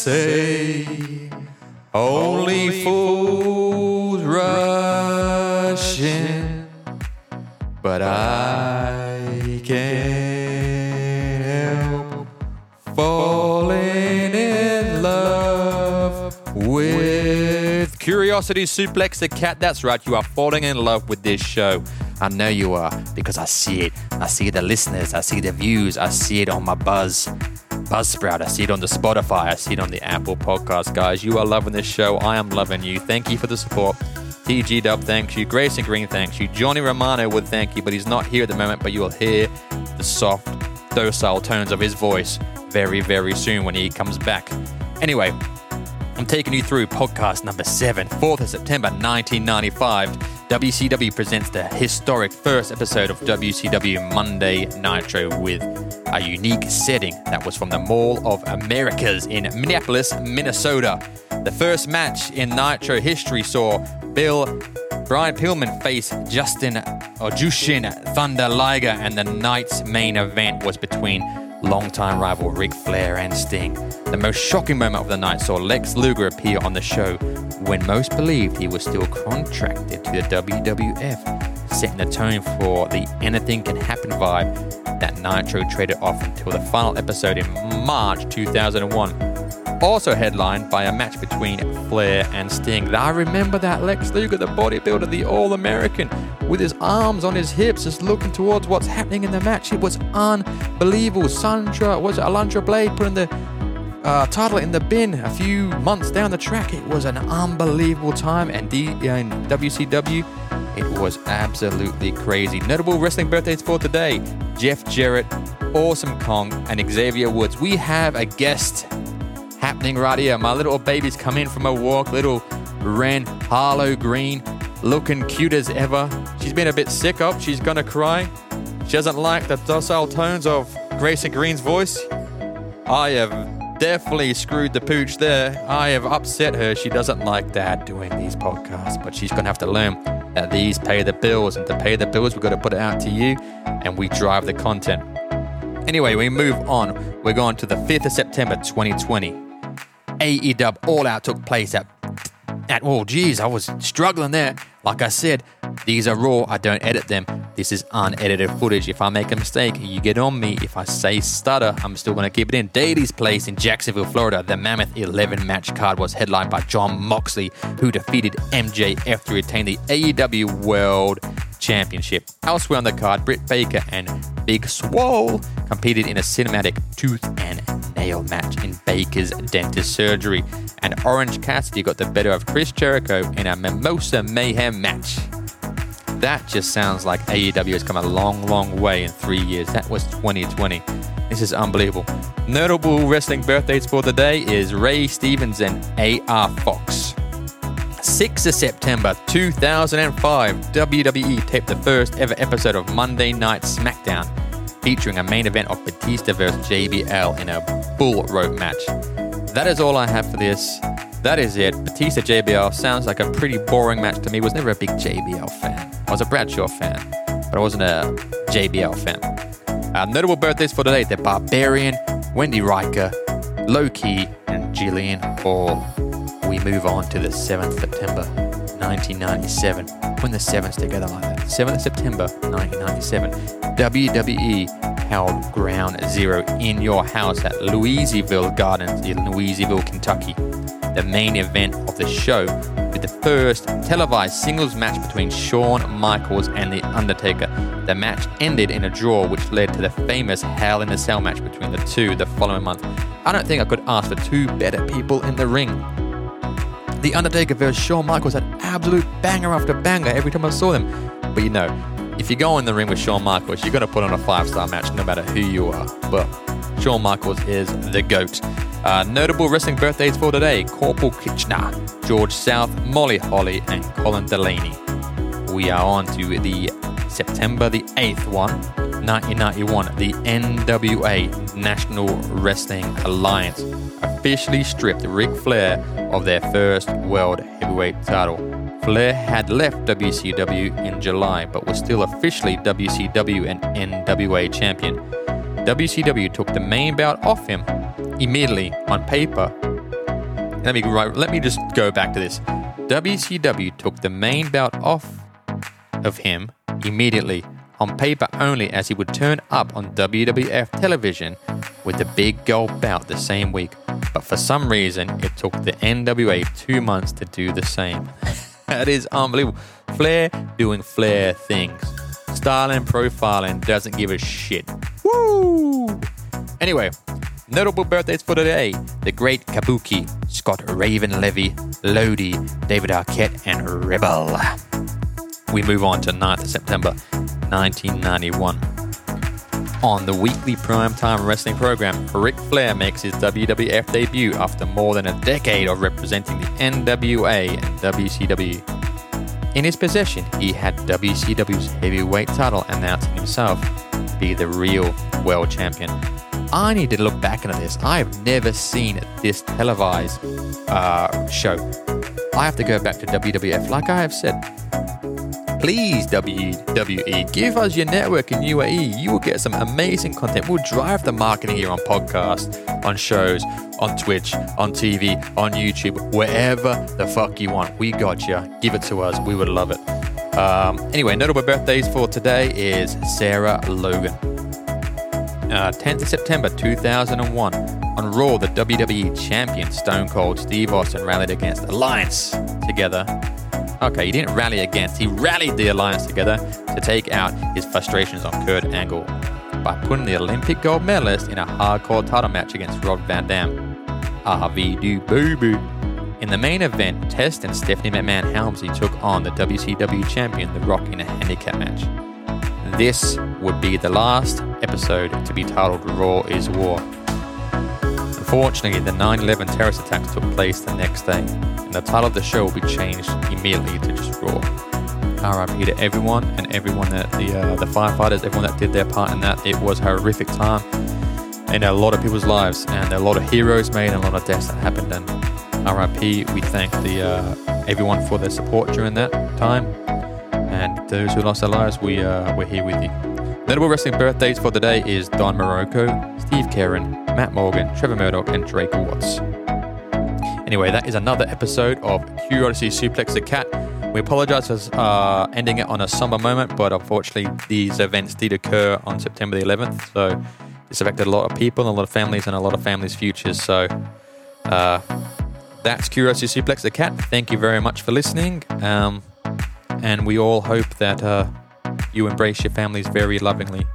say only fools rush in, but I can't help falling in love with Curiosity Suplex the Cat. That's right, you are falling in love with this show. I know you are because I see it. I see the listeners, I see the views, I see it on my buzz. Buzzsprout. I see it on the Spotify. I see it on the Apple Podcast, guys. You are loving this show. I am loving you. Thank you for the support. TG Dub thanks you. Grayson Green thanks you. Johnny Romano would thank you, but he's not here at the moment. But you will hear the soft, docile tones of his voice very, very soon when he comes back. Anyway, I'm taking you through podcast number seven, 4th of September 1995. WCW presents the historic first episode of WCW Monday Nitro with a unique setting that was from the Mall of Americas in Minneapolis, Minnesota. The first match in Nitro history saw Bill Brian Pillman face Jushin or Thunder Liger, and the night's main event was between longtime rival Ric Flair and Sting. The most shocking moment of the night saw Lex Luger appear on the show when most believed he was still contracted to the WWF, setting the tone for the anything can happen vibe that Nitro traded off until the final episode in March 2001 also headlined by a match between Flair and Sting. I remember that Lex Luger, the bodybuilder, the All American, with his arms on his hips, just looking towards what's happening in the match. It was unbelievable. Sandra, was it Alundra Blayze putting the uh, title in the bin a few months down the track? It was an unbelievable time, and D- in WCW, it was absolutely crazy. Notable wrestling birthdays for today Jeff Jarrett, Awesome Kong, and Xavier Woods. We have a guest happening right here. My little baby's come in from a walk, little Ren Harlow Green, looking cute as ever. She's been a bit sick up, she's gonna cry. She doesn't like the docile tones of Gracie Green's voice. I have definitely screwed the pooch there. I have upset her. She doesn't like dad doing these podcasts, but she's gonna have to learn that these pay the bills, and to pay the bills, we've got to put it out to you, and we drive the content. Anyway, we move on. We're going to the 5th of September 2020. AEW All Out took place at at oh geez, I was struggling there. Like I said, these are raw. I don't edit them. This is unedited footage. If I make a mistake, you get on me. If I say stutter, I'm still going to keep it in. Daily's place in Jacksonville, Florida. The Mammoth 11 match card was headlined by Jon Moxley, who defeated MJF to retain the AEW World Championship. Elsewhere on the card, Britt Baker and Big Swole competed in a cinematic tooth and nail match in Baker's dentist surgery. And Orange Cassidy got the better of Chris Jericho in a Mimosa Mayhem match. That just sounds like AEW has come a long, long way in three years. That was 2020. This is unbelievable. Notable wrestling birthdays for the day is Ray Stevens and AR Fox. 6th of September 2005, WWE taped the first ever episode of Monday Night SmackDown, featuring a main event of Batista vs. JBL in a bull rope match. That is all I have for this. That is it. Batista JBL sounds like a pretty boring match to me. Was never a big JBL fan. I was a Bradshaw fan, but I wasn't a JBL fan. Uh, notable birthdays for today: The Barbarian, Wendi Richter, Loki, and Jillian Hall we move on to the 7th September 1997. When the 7's together like that. 7th September 1997. WWE held Ground Zero in your house at Louisville Gardens in Louisville, Kentucky. The main event of the show with the first televised singles match between Shawn Michaels and The Undertaker. The match ended in a draw, which led to the famous Hell in a Cell match between the two the following month. I don't think I could ask for two better people in the ring. The Undertaker versus Shawn Michaels had absolute banger after banger every time I saw them. But you know, if you go in the ring with Shawn Michaels, you're going to put on a five star match no matter who you are. But Shawn Michaels is the GOAT. Uh, notable wrestling birthdays for today Corporal Kirchner, George South, Molly Holly, and Colin Delaney. We are on to the September the 8th one, 1991. The NWA National Wrestling Alliance officially stripped Ric Flair of their first World Heavyweight title. Flair had left WCW in July but was still officially WCW and NWA champion. WCW took the main belt off him immediately on paper. let me let me just go back to this. WCW took the main belt off of him immediately on paper only as he would turn up on WWF television with the big gold belt the same week. But for some reason, it took the NWA two months to do the same. that is unbelievable. Flair doing Flair things. Styling, profiling, doesn't give a shit. Woo! Anyway, notable birthdays for today the great Kabuki, Scott Raven Levy, Lodi, David Arquette, and Rebel. We move on to 9th of September 1991. On the weekly primetime wrestling program, Ric Flair makes his WWF debut after more than a decade of representing the NWA and WCW. In his possession, he had WCW's heavyweight title, announcing himself to be the real world champion. I need to look back into this. I have never seen this televised uh, show. I have to go back to WWF, like I have said. Please, WWE, give us your network in UAE. You will get some amazing content. We'll drive the marketing here on podcasts, on shows, on Twitch, on TV, on YouTube, wherever the fuck you want. We got you. Give it to us. We would love it. Um, anyway, notable birthdays for today is Sarah Logan. Uh, 10th September 2001. On Raw, the WWE champion Stone Cold Steve Austin rallied against Alliance together Okay, he didn't rally against, he rallied the alliance together to take out his frustrations on Kurt Angle by putting the Olympic gold medalist in a hardcore title match against Rob Van Dam. RVD baby. In the main event, Test and Stephanie McMahon Helmsley took on the WCW champion The Rock in a handicap match. This would be the last episode to be titled Raw is War. Unfortunately, the 9 11 terrorist attacks took place the next day, and the title of the show will be changed immediately to just Raw. RIP to everyone and everyone that the uh, the firefighters, everyone that did their part in that. It was a horrific time in a lot of people's lives, and a lot of heroes made, and a lot of deaths that happened. And RIP, we thank the uh, everyone for their support during that time, and those who lost their lives, we uh, we're here with you. Notable wrestling birthdays for the day is Don Muraco, Steve Keirn, Matt Morgan, Trevor Murdoch, and Drake Wuertz. Anyway, that is another episode of Curiosity Suplex the Cat. We apologize for uh, ending it on a somber moment, but unfortunately, these events did occur on September the 11th. So this affected a lot of people, a lot of families, and a lot of families' futures. So uh, that's Curiosity Suplex the Cat. Thank you very much for listening. Um, and we all hope that uh, you embrace your families very lovingly